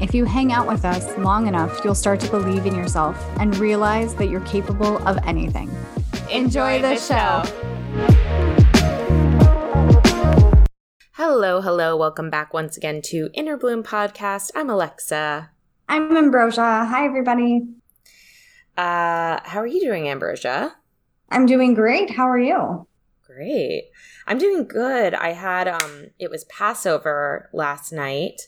if you hang out with us long enough, you'll start to believe in yourself and realize that you're capable of anything. Enjoy, the, show. Hello, hello. Welcome back once again to Inner Bloom Podcast. I'm Alexa. I'm Ambrosia. Hi, everybody. Uh, how are you doing, Ambrosia? I'm doing great. How are you? Great. I'm doing good. I had um it was Passover last night.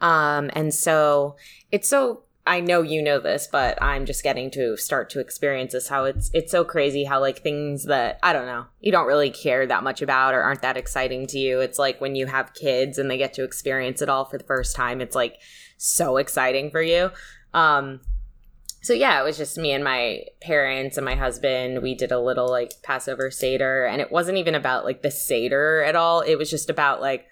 Um and so it's so I know you know this, but I'm just getting to start to experience this how it's it's so crazy how like things that I don't know, you don't really care that much about or aren't that exciting to you. It's like when you have kids and they get to experience it all for the first time, it's like so exciting for you. Um so yeah, it was just me and my parents and my husband. We did a little like Passover Seder, and it wasn't even about like the Seder at all. It was just about like,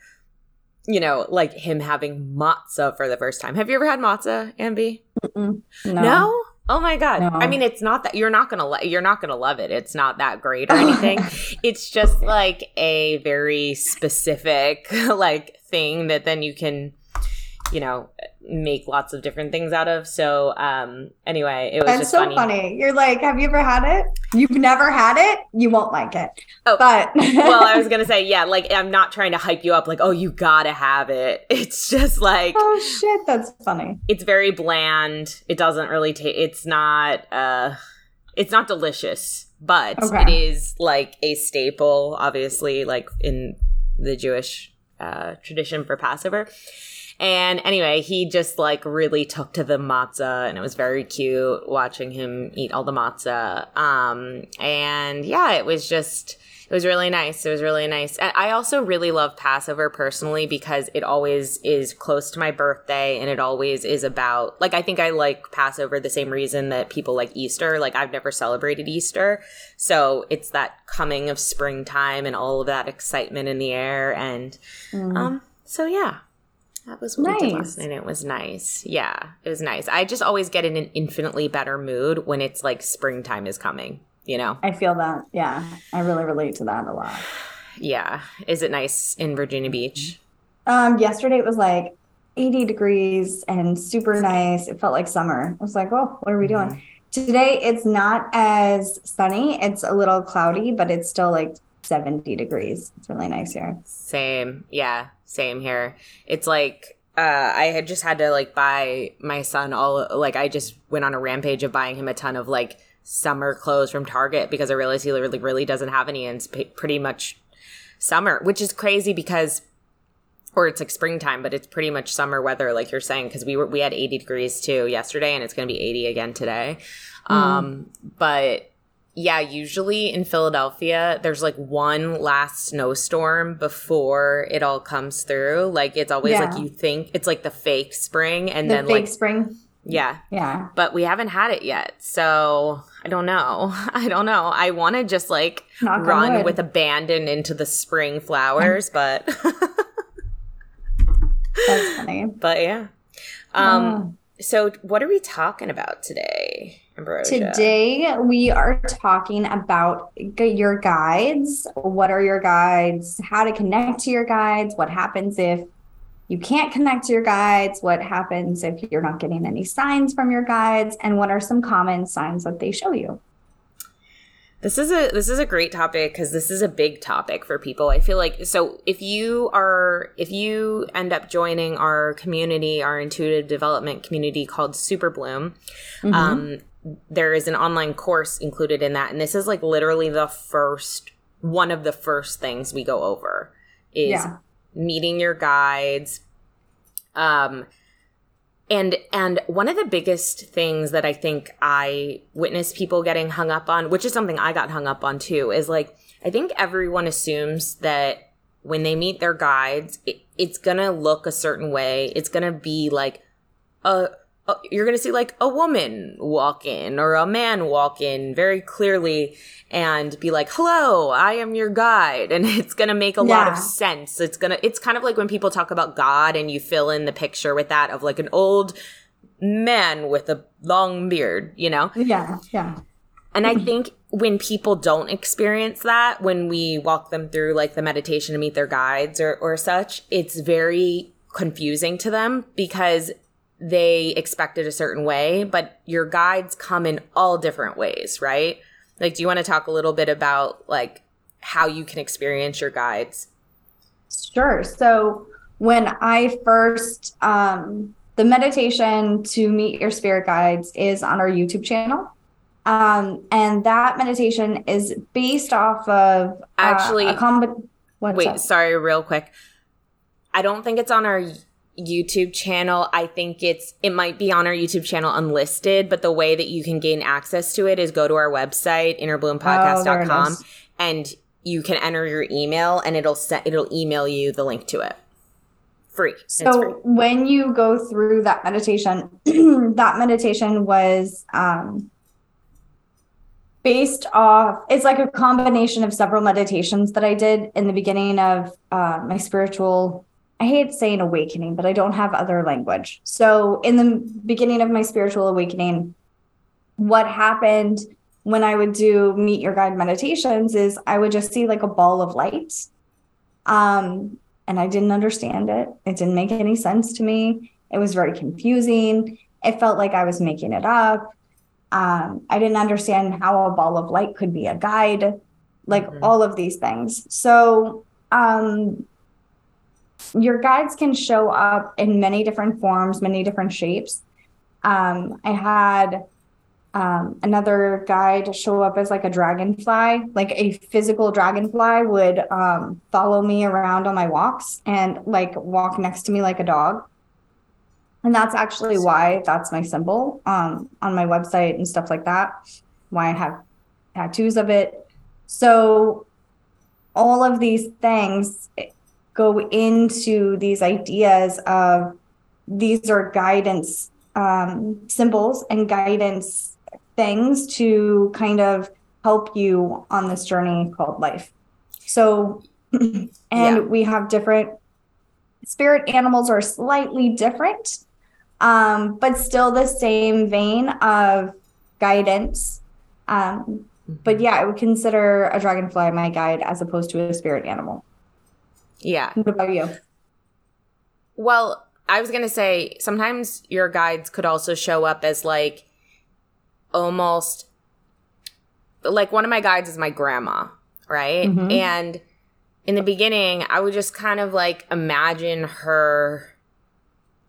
you know, like him having matzah for the first time. Have you ever had matzah, Ambi? No. no? Oh my god! No. I mean, it's not that you're not gonna lo- you're not gonna love it. It's not that great or anything. it's just like a very specific like thing that then you can you know make lots of different things out of so um anyway it was That's just so funny. funny. You're like, have you ever had it? You've never had it? You won't like it. Oh, But well i was gonna say yeah like i'm not trying to hype you up like oh you gotta have it it's just like oh shit, that's funny. it's very bland it doesn't really taste it's not uh it's not delicious but Okay. it is like a staple obviously like in the jewish uh tradition for passover and anyway he just like really took to the matzah and it was very cute watching him eat all the matzah um and yeah it was just it was really nice. It was really nice. And I also really love Passover personally because it always is close to my birthday and it always is about, like, I think I like Passover the same reason that people like Easter. Like, I've never celebrated Easter. So it's that coming of springtime and all of that excitement in the air. And, um, so yeah. That was what we did Nice. last night. It was nice. Yeah, it was nice. I just always get in an infinitely better mood when it's like springtime is coming, you know? I feel that. Yeah. I really relate to that a lot. Yeah. Is it nice in Virginia Beach? Um, yesterday it was like 80 degrees and super nice. It felt like summer. I was like, oh, what are we Mm-hmm. doing? Today it's not as sunny. It's a little cloudy, but it's still like 70 degrees. It's really nice here. Same. Yeah, same here. It's like uh I had just had to like buy my son all like I just went on a rampage of buying him a ton of like summer clothes from Target because I realized he really really doesn't have any and it's p- pretty much summer, which is crazy because or it's like springtime, but it's pretty much summer weather, like you're saying, because we were we had 80 degrees too yesterday, and it's going to be 80 again today. Um, but yeah, usually in Philadelphia, there's like one last snowstorm before it all comes through. Like it's always Yeah. like you think it's like the fake spring, and The then fake like spring. yeah, Yeah. but we haven't had it yet. So I don't know. I don't know. I want to just like Knock run with abandon into the spring flowers, but That's funny. but yeah. Um. So what are we talking about today, Ambrosia? Today, we are talking about your guides. What are your guides? How to connect to your guides? What happens if you can't connect to your guides? What happens if you're not getting any signs from your guides? And what are some common signs that they show you? This is a this is a great topic because this is a big topic for people. I feel like so if you are if you end up joining our community, our intuitive development community called Superbloom, um, there is an online course included in that, and this is like literally the first one of the first things we go over is Yeah. meeting your guides um and and one of the biggest things that i think i witness people getting hung up on which is something i got hung up on too is like i think everyone assumes that when they meet their guides it, it's gonna look a certain way. It's gonna be like a you're gonna see like a woman walk in or a man walk in very clearly and be like hello i am your guide and it's gonna make a lot of sense it's gonna it's kind of like when people talk about god and you fill in the picture with that of like an old man with a long beard you know Yeah. Yeah. and I think when people don't experience that, when we walk them through like the meditation to meet their guides or, or such, it's very confusing to them because they expect it a certain way, but your guides come in all different ways, right? Like, do you want to talk a little bit about like how you can experience your guides? Sure. So when I first, um, the meditation to meet your spirit guides is on our YouTube channel. Um, and that meditation is based off of uh, Actually- a combi- what's Wait, sorry, real quick. I don't think it's on our YouTube channel. I think it's it might be on our YouTube channel unlisted, but the way that you can gain access to it is go to our website Oh, innerbloompodcast.com is. and you can enter your email and it'll set it'll email you the link to it. Free. it's free. So when you go through that meditation, that meditation was um, based off, it's like a combination of several meditations that I did in the beginning of uh, my spiritual, I hate saying awakening, but I don't have other language. So in the beginning of my spiritual awakening, what happened when I would do meet your guide meditations is I would just see like a ball of light. Um, and I didn't understand it. It didn't make any sense to me. It was very confusing. It felt like I was making it up. Um, I didn't understand how a ball of light could be a guide, like Mhm. all of these things. So, um, your guides can show up in many different forms, many different shapes. Um, I had um, another guide show up as like a dragonfly, like a physical dragonfly would um, follow me around on my walks and like walk next to me like a dog. And that's actually why that's my symbol um, on my website and stuff like that. Why I have tattoos of it. So all of these things go into these ideas of these are guidance um, symbols and guidance things to kind of help you on this journey called life. So, and Yeah. we have different spirit animals are slightly different, um, but still the same vein of guidance. Um, but yeah, I would consider a dragonfly my guide as opposed to a spirit animal. Yeah. What about you? Well, I was going to say sometimes your guides could also show up as like almost like one of my guides is my grandma, right? Mhm. And in the beginning, I would just kind of like imagine her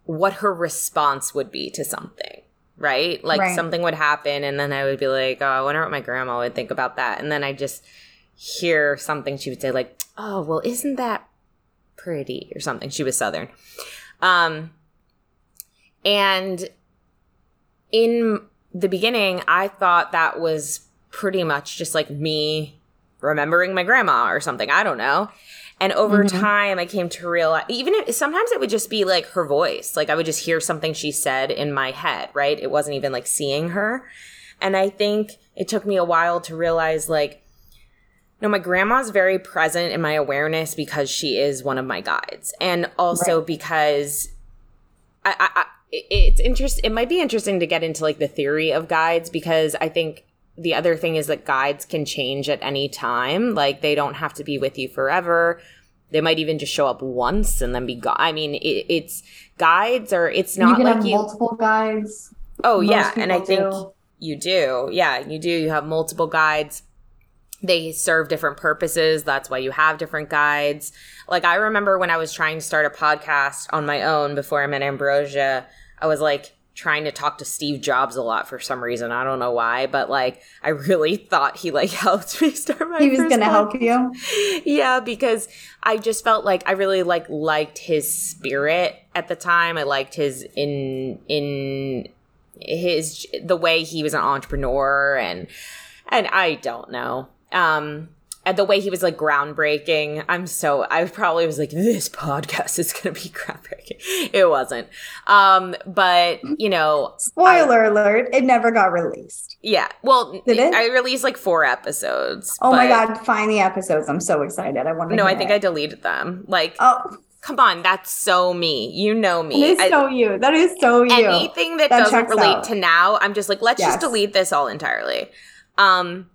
what her response would be to something, right? Like Right. something would happen and then I would be like, "Oh, I wonder what my grandma would think about that." And then I just hear something she would say like, "Oh, well, isn't that pretty?" or something. She was southern. Um and in the beginning, I thought that was pretty much just like me remembering my grandma or something. I don't know. And over Mhm. time, I came to realize, even if sometimes it would just be like her voice. Like I would just hear something she said in my head, right? It wasn't even like seeing her. And I think it took me a while to realize, like, no, my grandma's very present in my awareness because she is one of my guides. And also because I, I, I it's interest. It might be interesting to get into like the theory of guides because I think the other thing is that guides can change at any time. Like they don't have to be with you forever. They might even just show up once and then be gone. I mean, it, it's guides or it's you not can like have you. multiple guides. oh yeah, and I people think you do. Yeah, you do. You have multiple guides. They serve different purposes. That's why you have different guides. Like I remember when I was trying to start a podcast on my own before I met Ambrosia, I was like trying to talk to Steve Jobs a lot for some reason. I don't know why, but like I really thought he like helped me start my He was going to help you. Yeah, because I just felt like I really like liked his spirit at the time. I liked his in in his the way he was an entrepreneur and and I don't know. Um and the way he was like groundbreaking. I'm so I probably was like this podcast is going to be groundbreaking. It wasn't. Um but, you know, Spoiler alert, it never got released. yeah. Well, Did it? I released like 4 episodes. Oh my God, find the episodes. I'm so excited. I want to No, I think it. I deleted them. Like Oh, Come on, that's so me. You know that me. is I- so you. That is so you. anything that, That doesn't relate out. to now, I'm just like, let's Yes. just delete this all entirely. Um,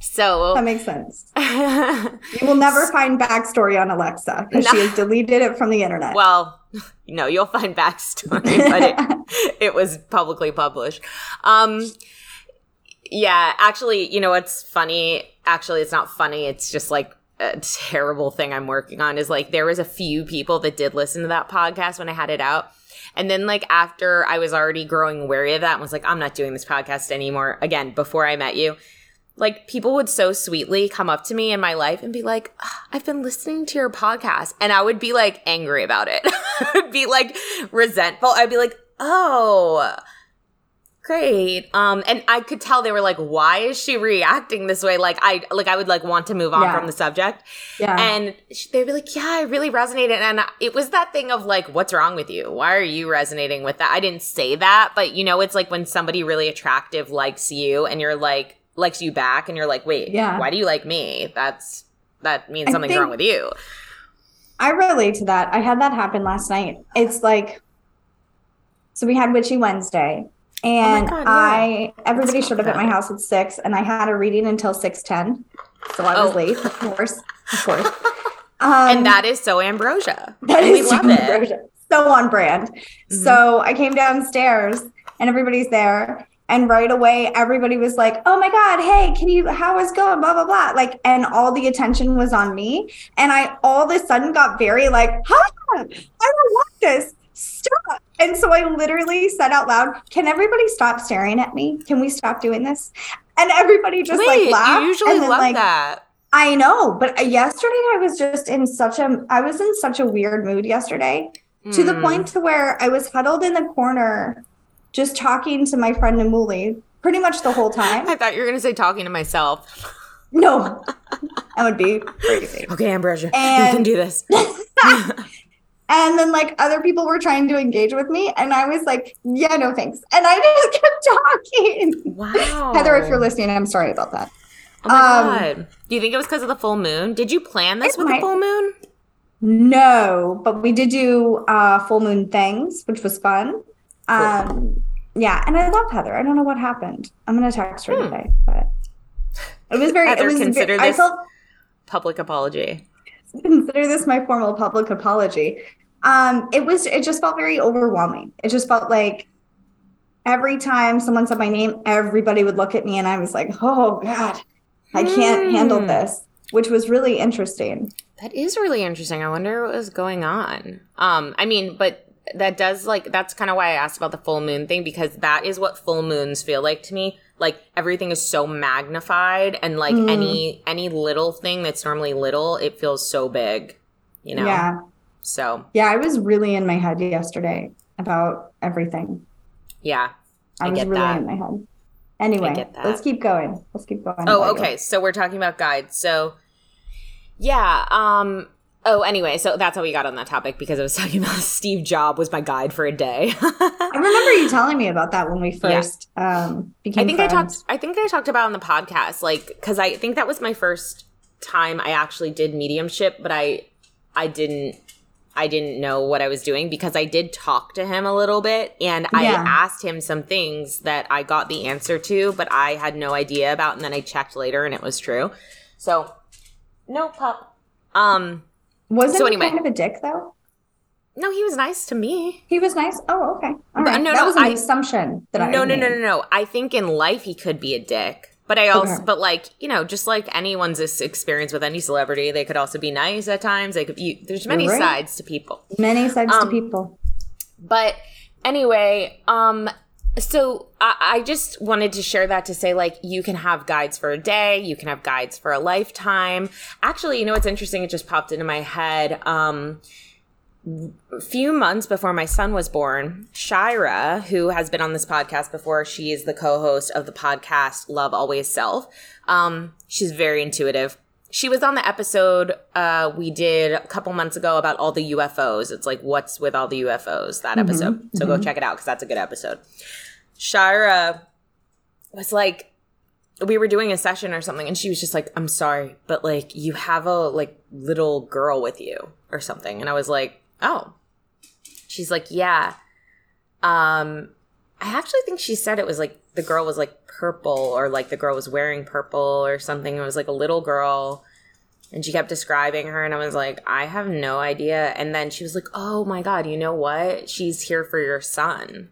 so That makes sense. You will never find backstory on Alexa because No. she has deleted it from the internet. well, no, you'll find backstory, but it, it was publicly published. Um, yeah, actually, you know what's funny? Actually, it's not funny. It's just like a terrible thing I'm working on. Is like there was a few people that did listen to that podcast when I had it out. And then, like, after I was already growing wary of that and was like, I'm not doing this podcast anymore. Again, before I met you, like, people would so sweetly come up to me in my life and be like, "Ah, I've been listening to your podcast. And I would be like angry about it. I would be like resentful. I'd be like, oh, great. Um, and I could tell they were like, why is she reacting this way? Like, I, like, I would like want to move on Yeah. from the subject. yeah. And they'd be like, yeah, I really resonated. And it was that thing of like, what's wrong with you? Why are you resonating with that? I didn't say that, but you know, it's like when somebody really attractive likes you and you're like, likes you back and you're like, wait, Yeah. why do you like me? That's, that means something's wrong with you. I relate to that. I had that happen last night. It's like, so we had Witchy Wednesday, and Oh God, yeah. I everybody showed up at my house at six, and I had a reading until six ten, so I was Oh. late, of course, of course. Um, and that is so ambrosia. that is love so, it. Mm-hmm. so on brand. So I came downstairs, and everybody's there. And right away, everybody was like, "Oh my God, hey, can you? How is going? Blah blah blah." Like, and all the attention was on me, and I all of a sudden got very like, "Huh, I don't want this. Stop!" And so I literally said out loud, "Can everybody stop staring at me? Can we stop doing this?" And everybody just Wait, like laughed. you usually and then, love like, that. I know, but yesterday I was just in such a I was in such a weird mood yesterday to the Hmm. point to where I was huddled in the corner just talking to my friend Namuli pretty much the whole time. I thought you were going to say talking to myself. No. that would be crazy. Okay, Ambrosia, you can do this. And then like other people were trying to engage with me and I was like, yeah, no thanks. And I just kept talking. Wow. Heather, if you're listening, I'm sorry about that. Oh my Um, god. Do you think it was because of the full moon? Did you plan this with might- the full moon? No, but we did do uh full moon things, which was fun. Um yeah, and I love Heather. I don't know what happened. I'm gonna text her Hmm. today, but it was very Heather, it was consider I this- felt Public apology. consider this my formal public apology. Um it was it just felt very overwhelming. It just felt like every time someone said my name, everybody would look at me and I was like, "Oh god, I can't handle Hmm. this." Which was really interesting. That is really interesting. I wonder what was going on. Um, I mean, but that does like that's kind of why I asked about the full moon thing because that is what full moons feel like to me. Like everything is so magnified and like Mm. any any little thing that's normally little, it feels so big. You know? Yeah. So Yeah, I was really in my head yesterday about everything. yeah. I, I was really that. in my head. Anyway, let's keep going. Let's keep going. Oh, about you. okay. So we're talking about guides. So yeah, um oh anyway, so that's how we got on that topic because I was talking about Steve Job was my guide for a day. I remember you telling me about that when we first um, became I think I talked I think I talked about on the podcast like cuz I think that was my first time I actually did mediumship, but I I didn't I didn't know what I was doing because I did talk to him a little bit and I Yeah. asked him some things that I got the answer to, but I had no idea about and then I checked later and it was true. So no pup. Um Wasn't so he kind of a dick though? no, he was nice to me. He was nice. Oh, okay. All But, no, that no, was an I- assumption that I no, no, no, no, no. I think in life he could be a dick. But I also, Okay. but like, you know, just like anyone's ex- experience with any celebrity, they could also be nice at times. They could, you, there's many right. sides to people. Many sides Um, to people. But anyway, um, so I, I just wanted to share that to say like you can have guides for a day, you can have guides for a lifetime. Actually, you know what's interesting? It just popped into my head. Um, a few months before my son was born, Shira, who has been on this podcast before, she is the co-host of the podcast Love Always Self. Um, she's very intuitive. She was on the episode uh, we did a couple months ago about all the UFOs. It's like what's with all the UFOs that episode. Mm-hmm, so mm-hmm. go check it out because that's a good episode. Shira was like, we were doing a session or something, and she was just like, "I'm sorry, but like you have a like little girl with you or something," and I was like, "Oh." She's like, "Yeah." Um, I actually think she said it was like the girl was like purple or like the girl was wearing purple or something. It was like a little girl and she kept describing her and I was like, I have no idea. And then she was like, "Oh my god, you know what? She's here for your son."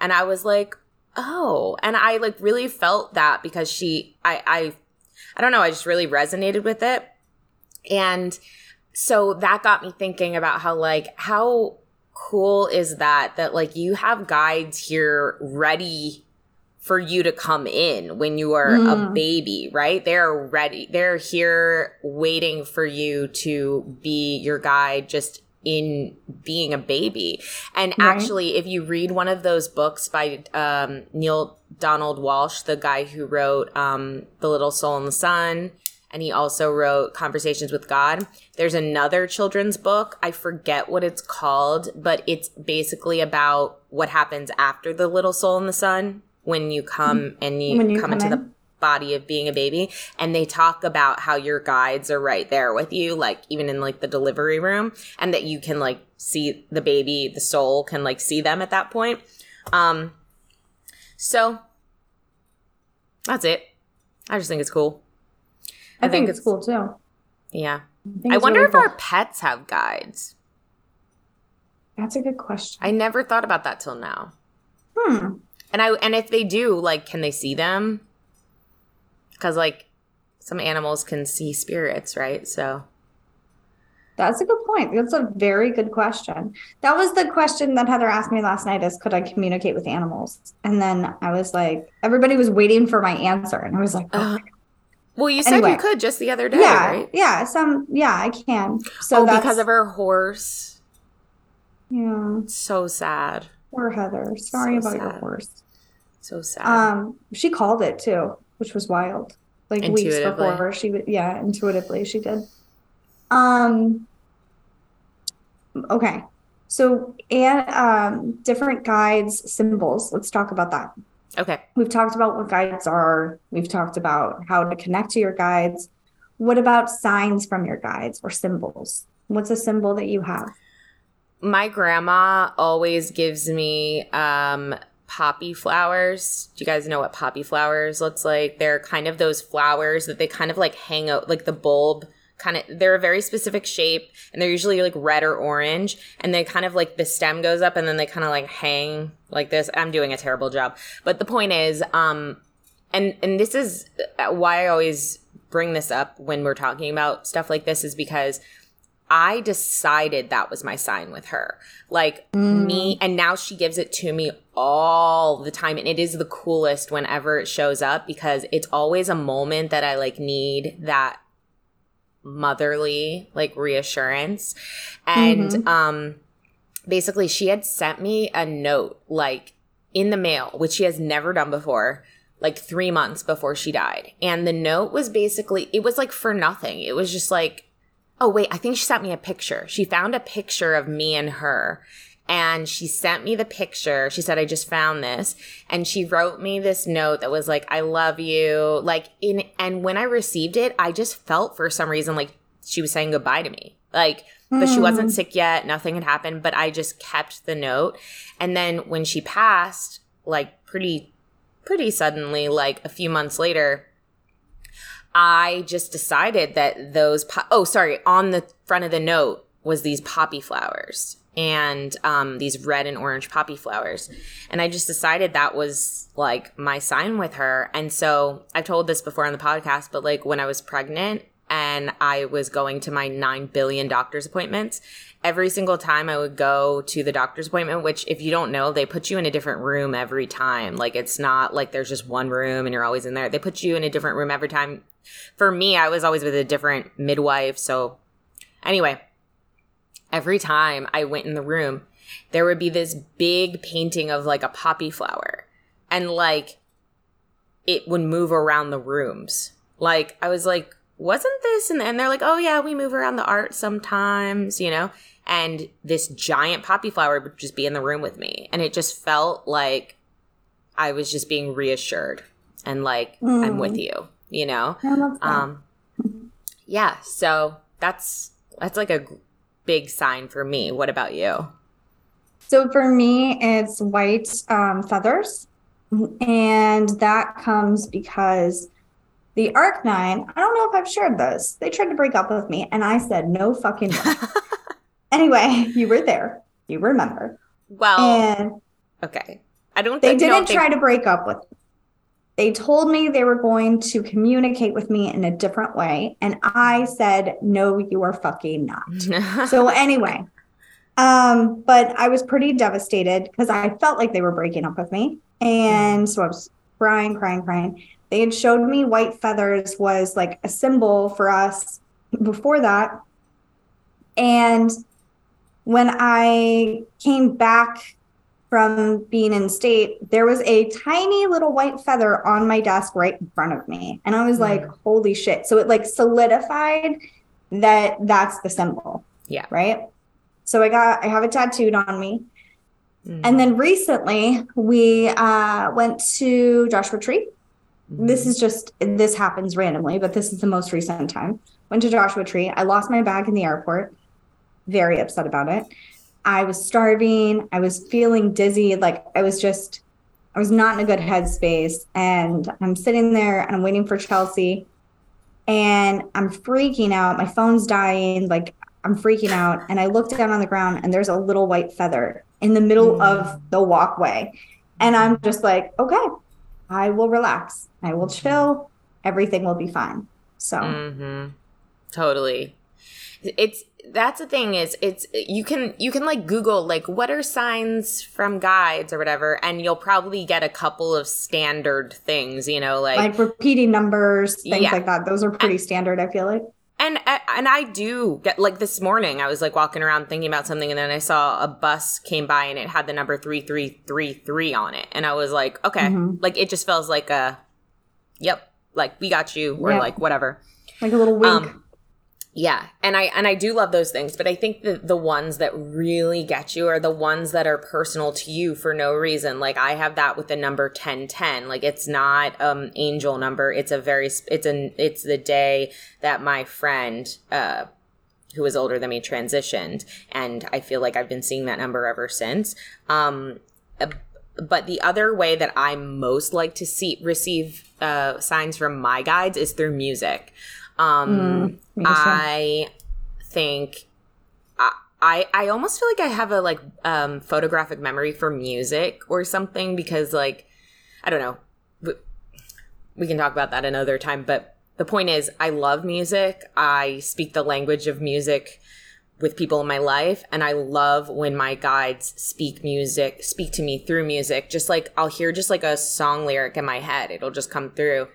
And I was like, "Oh." And I like really felt that because she I I I don't know, I just really resonated with it. And so that got me thinking about how like how cool is that that like you have guides here ready for you to come in when you are mm. a baby, right? They're ready. They're here waiting for you to be your guide just in being a baby. And right. actually, if you read one of those books by um, Neale Donald Walsch, the guy who wrote um, The Little Soul and the Sun, and he also wrote Conversations with God. There's another children's book. I forget what it's called, but it's basically about what happens after the little soul in the sun when you come mm-hmm. and you, you come, come, into in. the body of being a baby and they talk about how your guides are right there with you like even in like the delivery room and that you can like see the baby the soul can like see them at that point um so that's it i just think it's cool I, I think, think, it's cool too. Yeah. I, I wonder really if cool. our pets have guides. That's a good question. I never thought about that till now. Hmm. And I and if they do, like, can they see them? Because like some animals can see spirits, right? So that's a good point. That's a very good question. That was the question that Heather asked me last night is could I communicate with animals? And then I was like, everybody was waiting for my answer. And I was like, oh uh, well, you said anyway, you could just the other day, yeah, right? Yeah, some yeah, I can. So oh, because of her horse. Yeah. So sad. Poor Heather. Sorry so about sad. your horse. So sad. Um, she called it too, which was wild. Like weeks before she would yeah, intuitively she did. Um okay. So and um different guides, symbols. Let's talk about that. Okay. We've talked about what guides are. We've talked about how to connect to your guides. What about signs from your guides or symbols? What's a symbol that you have? My grandma always gives me um, poppy flowers. Do you guys know what poppy flowers looks like? They're kind of those flowers that they kind of like hang out, like the bulb kind of they're a very specific shape and they're usually like red or orange and they kind of like the stem goes up and then they kind of like hang like this i'm doing a terrible job but the point is um and and this is why i always bring this up when we're talking about stuff like this is because I decided that was my sign with her. Like mm. me, and now she gives it to me all the time. And it is the coolest whenever it shows up because it's always a moment that I like need that motherly like reassurance and mm-hmm. um basically she had sent me a note like in the mail which she has never done before like 3 months before she died and the note was basically it was like for nothing it was just like oh wait i think she sent me a picture she found a picture of me and her and she sent me the picture. She said, I just found this. And she wrote me this note that was like, I love you. Like in, and when I received it, I just felt for some reason like she was saying goodbye to me. Like, mm. but she wasn't hmm. sick yet. Nothing had happened, but I just kept the note. And then when she passed, like pretty, pretty suddenly, like a few months later, I just decided that those, po- oh, sorry, on the front of the note was these poppy flowers and um, these red and orange poppy flowers. And I just decided that was like my sign with her. And so I've told this before on the podcast, but like when I was pregnant, and I was going to my 9 billion doctor's appointments, every single time I would go to the doctor's appointment, which if you don't know, they put you in a different room every time. Like it's not like there's just one room and you're always in there. They put you in a different room every time. For me, I was always with a different midwife. So anyway, every time I went in the room, there would be this big painting of like a poppy flower. And like it would move around the rooms. Like I was like, wasn't this? And, and they're like, oh yeah, we move around the art sometimes, you know? And this giant poppy flower would just be in the room with me. And it just felt like I was just being reassured and like, mm. I'm with you, you know? Um, yeah. So that's, that's like a big sign for me. What about you? So for me, it's white um, feathers. And that comes because the Arc Nine, I don't know if I've shared this. They tried to break up with me, and I said, no fucking way. anyway, you were there. You remember. Well, and okay. I don't think They didn't try they... to break up with me. They told me they were going to communicate with me in a different way. And I said, no, you are fucking not. so, anyway, um, but I was pretty devastated because I felt like they were breaking up with me. And so I was crying, crying, crying they had showed me white feathers was like a symbol for us before that. And when I came back from being in state, there was a tiny little white feather on my desk right in front of me. And I was mm. like, holy shit. So it like solidified that that's the symbol. Yeah. Right. So I got, I have it tattooed on me. Mm. And then recently we uh, went to Joshua Tree this is just this happens randomly, but this is the most recent time. Went to Joshua Tree. I lost my bag in the airport. Very upset about it. I was starving. I was feeling dizzy. Like I was just, I was not in a good headspace. And I'm sitting there and I'm waiting for Chelsea. And I'm freaking out. My phone's dying. Like I'm freaking out. And I look down on the ground and there's a little white feather in the middle mm. of the walkway. And I'm just like, okay, I will relax. I will chill. Everything will be fine. So, mm-hmm. totally. It's that's the thing is it's you can you can like google like what are signs from guides or whatever and you'll probably get a couple of standard things you know like like repeating numbers things yeah. like that. Those are pretty and, standard i feel like. And and I do get like this morning I was like walking around thinking about something and then I saw a bus came by and it had the number 3333 on it and I was like okay. Mm-hmm. like it just feels like a yep like we got you or like whatever. Like a little wink. Um, yeah, and I and I do love those things, but I think the the ones that really get you are the ones that are personal to you for no reason. Like I have that with the number 1010. Like it's not um angel number. It's a very it's an it's the day that my friend uh who was older than me transitioned and I feel like I've been seeing that number ever since. Um but the other way that I most like to see receive uh signs from my guides is through music. Um, mm, I think I, I almost feel like I have a like um, photographic memory for music or something because like I don't know. We, we can talk about that another time but the point is I love music. I speak the language of music with people in my life and I love when my guides speak music speak to me through music. Just like I'll hear just like a song lyric in my head. It'll just come through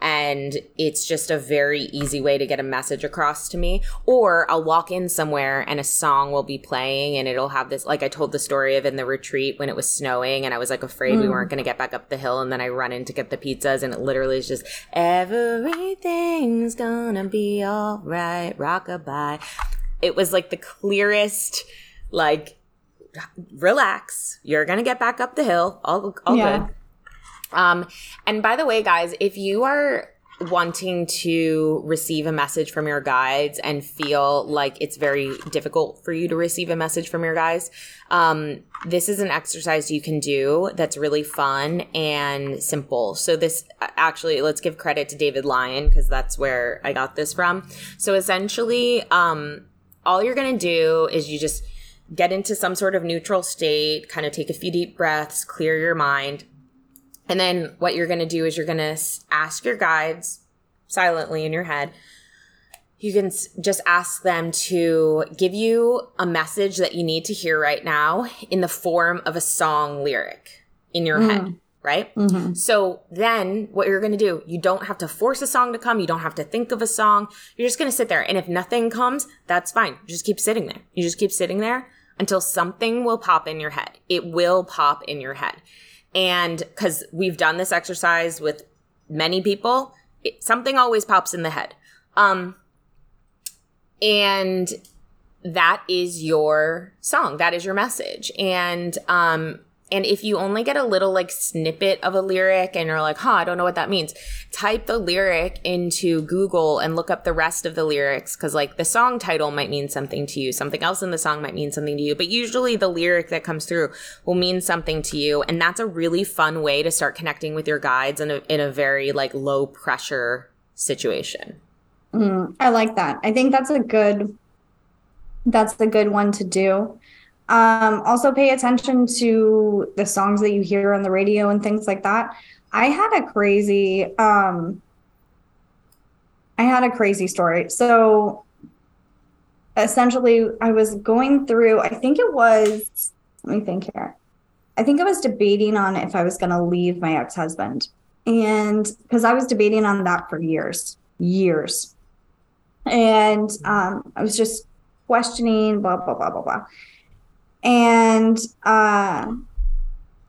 and it's just a very easy way to get a message across to me or i'll walk in somewhere and a song will be playing and it'll have this like i told the story of in the retreat when it was snowing and i was like afraid mm. we weren't going to get back up the hill and then i run in to get the pizzas and it literally is just everything's gonna be all right rockabye it was like the clearest like relax you're gonna get back up the hill all, all yeah. good um, and by the way, guys, if you are wanting to receive a message from your guides and feel like it's very difficult for you to receive a message from your guides, um, this is an exercise you can do that's really fun and simple. So this actually, let's give credit to David Lyon because that's where I got this from. So essentially, um, all you're going to do is you just get into some sort of neutral state, kind of take a few deep breaths, clear your mind and then what you're going to do is you're going to ask your guides silently in your head, you can just ask them to give you a message that you need to hear right now in the form of a song lyric in your mm. head right? Mm-hmm. So then what you're going to do, you don't have to force a song to come. You don't have to think of a song. You're just going to sit there. And if nothing comes, that's fine. You just keep sitting there. You just keep sitting there until something will pop in your head. It will pop in your head. And because we've done this exercise with many people, it, something always pops in the head. Um, and that is your song. That is your message. And, um, and if you only get a little like snippet of a lyric and you're like, huh, I don't know what that means, type the lyric into Google and look up the rest of the lyrics because like the song title might mean something to you. Something else in the song might mean something to you. But usually the lyric that comes through will mean something to you. And that's a really fun way to start connecting with your guides in a, in a very like low pressure situation. Mm, I like that. I think that's a good, that's a good one to do um, also, pay attention to the songs that you hear on the radio and things like that. I had a crazy, um, I had a crazy story. So, essentially, I was going through. I think it was. Let me think here. I think I was debating on if I was going to leave my ex husband, and because I was debating on that for years, years, and um, I was just questioning, blah blah blah blah blah and uh,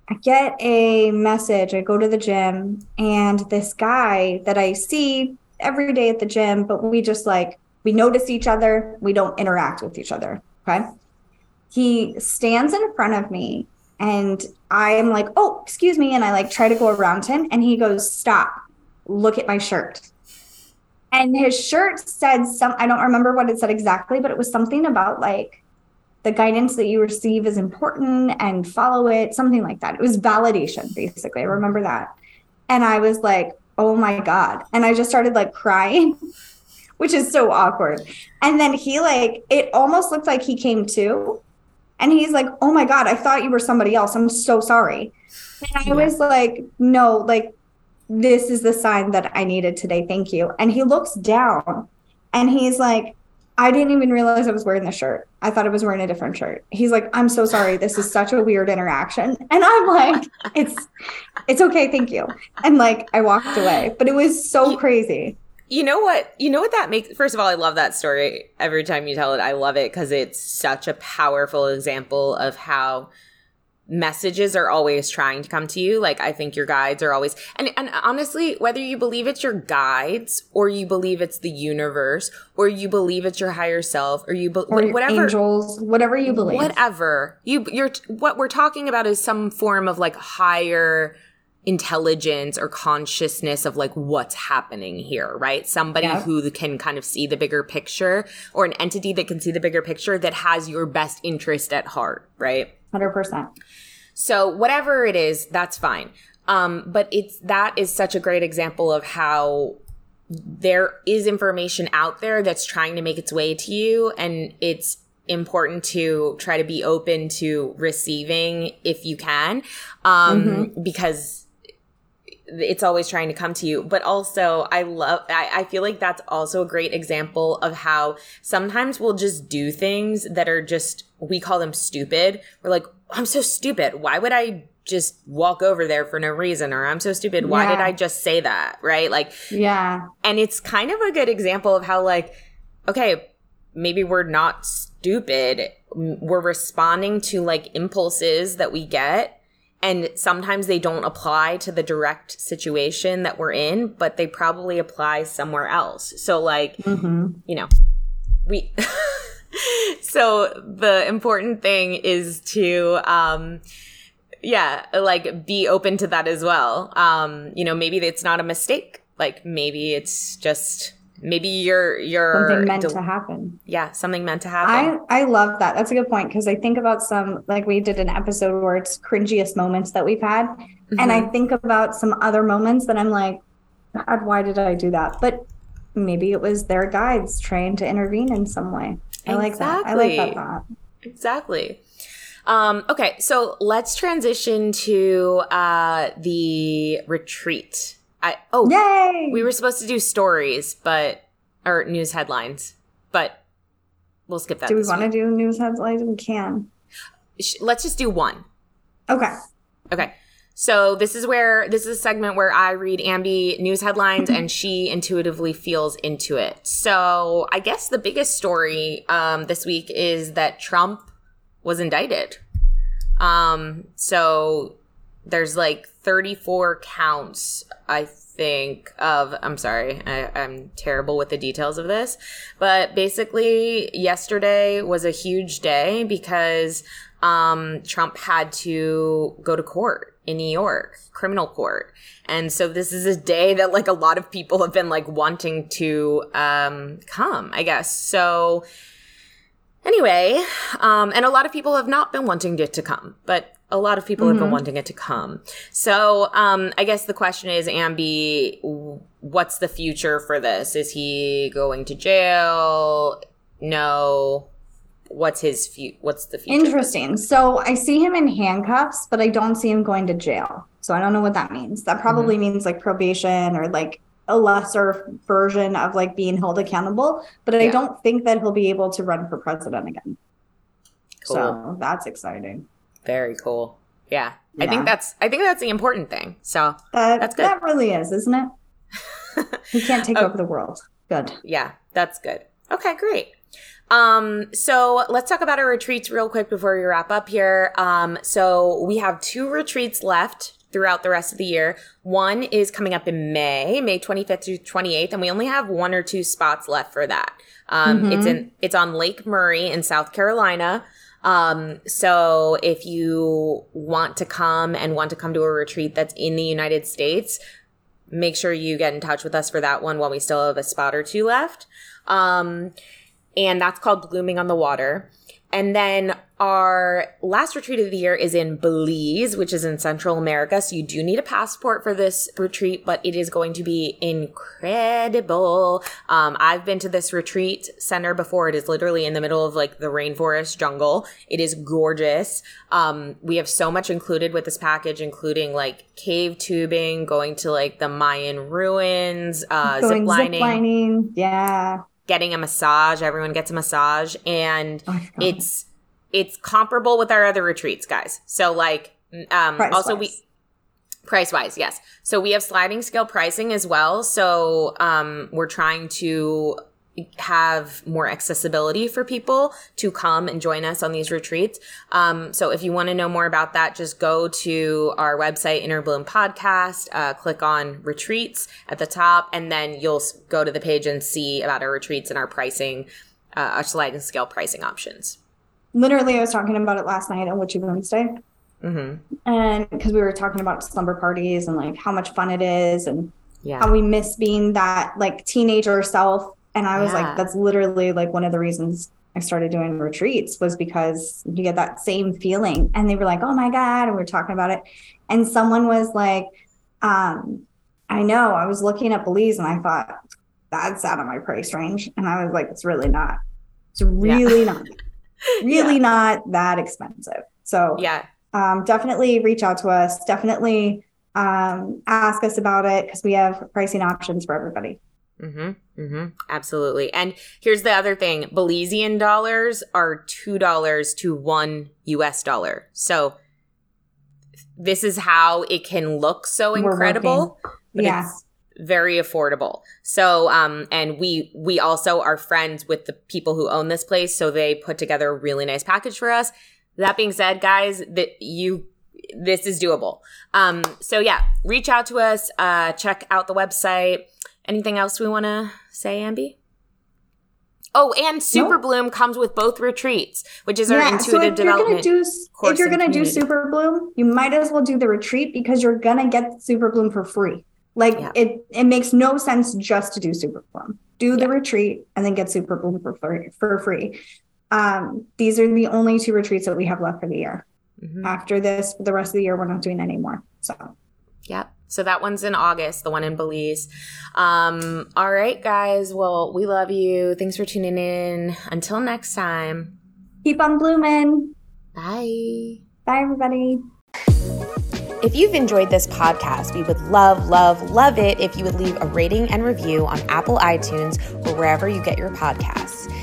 I get a message. I go to the gym, and this guy that I see every day at the gym, but we just like we notice each other, we don't interact with each other. Okay. He stands in front of me, and I am like, oh, excuse me. And I like try to go around him, and he goes, stop, look at my shirt. And his shirt said some, I don't remember what it said exactly, but it was something about like, the guidance that you receive is important and follow it, something like that. It was validation, basically. I remember that. And I was like, oh my God. And I just started like crying, which is so awkward. And then he like, it almost looked like he came to. And he's like, oh my God, I thought you were somebody else. I'm so sorry. And I was like, no, like, this is the sign that I needed today. Thank you. And he looks down and he's like, I didn't even realize I was wearing the shirt. I thought I was wearing a different shirt. He's like, "I'm so sorry. This is such a weird interaction." And I'm like, "It's it's okay, thank you." And like I walked away, but it was so crazy. You know what? You know what that makes First of all, I love that story. Every time you tell it, I love it cuz it's such a powerful example of how messages are always trying to come to you. Like I think your guides are always and and honestly, whether you believe it's your guides or you believe it's the universe or you believe it's your higher self or you be, or whatever angels, whatever you believe. Whatever. You you're what we're talking about is some form of like higher intelligence or consciousness of like what's happening here, right? Somebody yeah. who can kind of see the bigger picture or an entity that can see the bigger picture that has your best interest at heart, right? 100%. So whatever it is, that's fine. Um, but it's that is such a great example of how there is information out there that's trying to make its way to you and it's important to try to be open to receiving if you can um, mm-hmm. because it's always trying to come to you. But also i love I, I feel like that's also a great example of how sometimes we'll just do things that are just we call them stupid. We're like i'm so stupid. Why would i just walk over there for no reason? or i'm so stupid. Why yeah. did i just say that? Right? Like yeah. and it's kind of a good example of how like okay maybe we're not stupid. We're responding to like impulses that we get and sometimes they don't apply to the direct situation that we're in but they probably apply somewhere else. So like mm-hmm. you know we so the important thing is to um yeah like be open to that as well. Um you know maybe it's not a mistake. Like maybe it's just maybe you're you're something meant del- to happen. Yeah something meant to happen. I i love that. That's a good point because i think about some like we did an episode where it's cringiest moments that we've had mm-hmm. and i mm-hmm. think about some other moments that i'm like god why did i do that? But maybe it was their guides trying to intervene in some way. I exactly. like that. I like that thought. Exactly. Um, okay, so let's transition to uh, the retreat I oh Yay! we were supposed to do stories, but or news headlines, but we'll skip that. Do we want to do news headlines? We can. Let's just do one. Okay. Okay. So this is where this is a segment where I read Ambi news headlines and she intuitively feels into it. So I guess the biggest story um, this week is that Trump was indicted. Um, so there's like 34 counts, I think, of. I'm sorry, I, I'm terrible with the details of this, but basically, yesterday was a huge day because um, Trump had to go to court in New York, criminal court. And so this is a day that like a lot of people have been like wanting to um, come, I guess. So anyway, um, and a lot of people have not been wanting it to come, but a lot of people have been wanting it to come. So um, I guess the question is, Ambi, what's the future for this? Is he going to jail? No. What's his fu- What's the future? Interesting. So I see him in handcuffs, but I don't see him going to jail. So I don't know what that means. That probably Mm-hmm. means like probation or like a lesser version of like being held accountable. But I don't think that he'll be able to run for president again. Cool. So that's exciting. Very cool. Yeah. I think that's I think that's the important thing. So That That's good. that really is, isn't it? he can't take Oh. over the world. Good. yeah, that's good. Okay, great. Um, so let's talk about our retreats real quick before we wrap up here. Um, so we have two retreats left throughout the rest of the year. One is coming up in May, May 25th through 28th, and we only have one or two spots left for that. Um, it's in it's on Lake Murray in South Carolina. Um, so if you want to come and want to come to a retreat that's in the United States, make sure you get in touch with us for that one while we still have a spot or two left. Um, and that's called Blooming on the Water. And then our last retreat of the year is in Belize, which is in Central America. So you do need a passport for this retreat, but it is going to be incredible. Um, I've been to this retreat center before. It is literally in the middle of like the rainforest jungle. It is gorgeous. Um, we have so much included with this package, including like cave tubing, going to like the Mayan ruins, uh, zip Going lining zip lining. Yeah. Getting a massage. Everyone gets a massage, and Oh, it's it's comparable with our other retreats, guys. So like, um, Price also wise. we price wise, yes. So we have sliding scale pricing as well. So um, we're trying to have more accessibility for people to come and join us on these retreats. Um, so if you want to know more about that, just go to our website, Innerbloom Podcast, uh, click on retreats at the top, and then you'll go to the page and see about our retreats and our pricing, uh, our sliding scale pricing options. Literally, I was talking about it last night on Witchy Wednesday. hmm And because we were talking about slumber parties and like how much fun it is and Yeah. how we miss being that like teenager self. And I was Yeah. like, that's literally like one of the reasons I started doing retreats was because you get that same feeling. And they were like, oh my God. And we are talking about it. And someone was like, um, I know, I was looking at Belize and I thought, that's out of my price range. And I was like, it's really not. It's really not. Really not that expensive. So yeah. um, definitely reach out to us. Definitely um, ask us about it because we have pricing options for everybody. Mm-hmm. Mm-hmm. Absolutely. And here's the other thing: Belizean dollars are two dollars to one U.S. dollar. So this is how it can look so incredible, but Yeah. it's very affordable. So, um, and we we also are friends with the people who own this place, so they put together a really nice package for us. That being said, guys, that you this is doable. Um, so yeah, reach out to us. Uh, check out the website. Anything else we want to say, Ambi? Oh, and Super Nope. Bloom comes with both retreats, which is our Yeah. So intuitive if you're gonna development. do course if you're gonna do. Super Bloom, you might as well do the retreat because you're gonna get Superbloom for free. Like Yeah. it it makes no sense just to do Superbloom. Do the Yeah. retreat and then get Superbloom for free for free. Um, these are the only two retreats that we have left for the year. Mhm. After this, for the rest of the year, we're not doing any more. So Yep. So that one's in August, the one in Belize. Um, all right, guys. Well, we love you. Thanks for tuning in. Until next time. keep on blooming. Bye. Bye everybody. If you've enjoyed this podcast, we would love, love, love it if you would leave a rating and review on Apple iTunes or wherever you get your podcasts.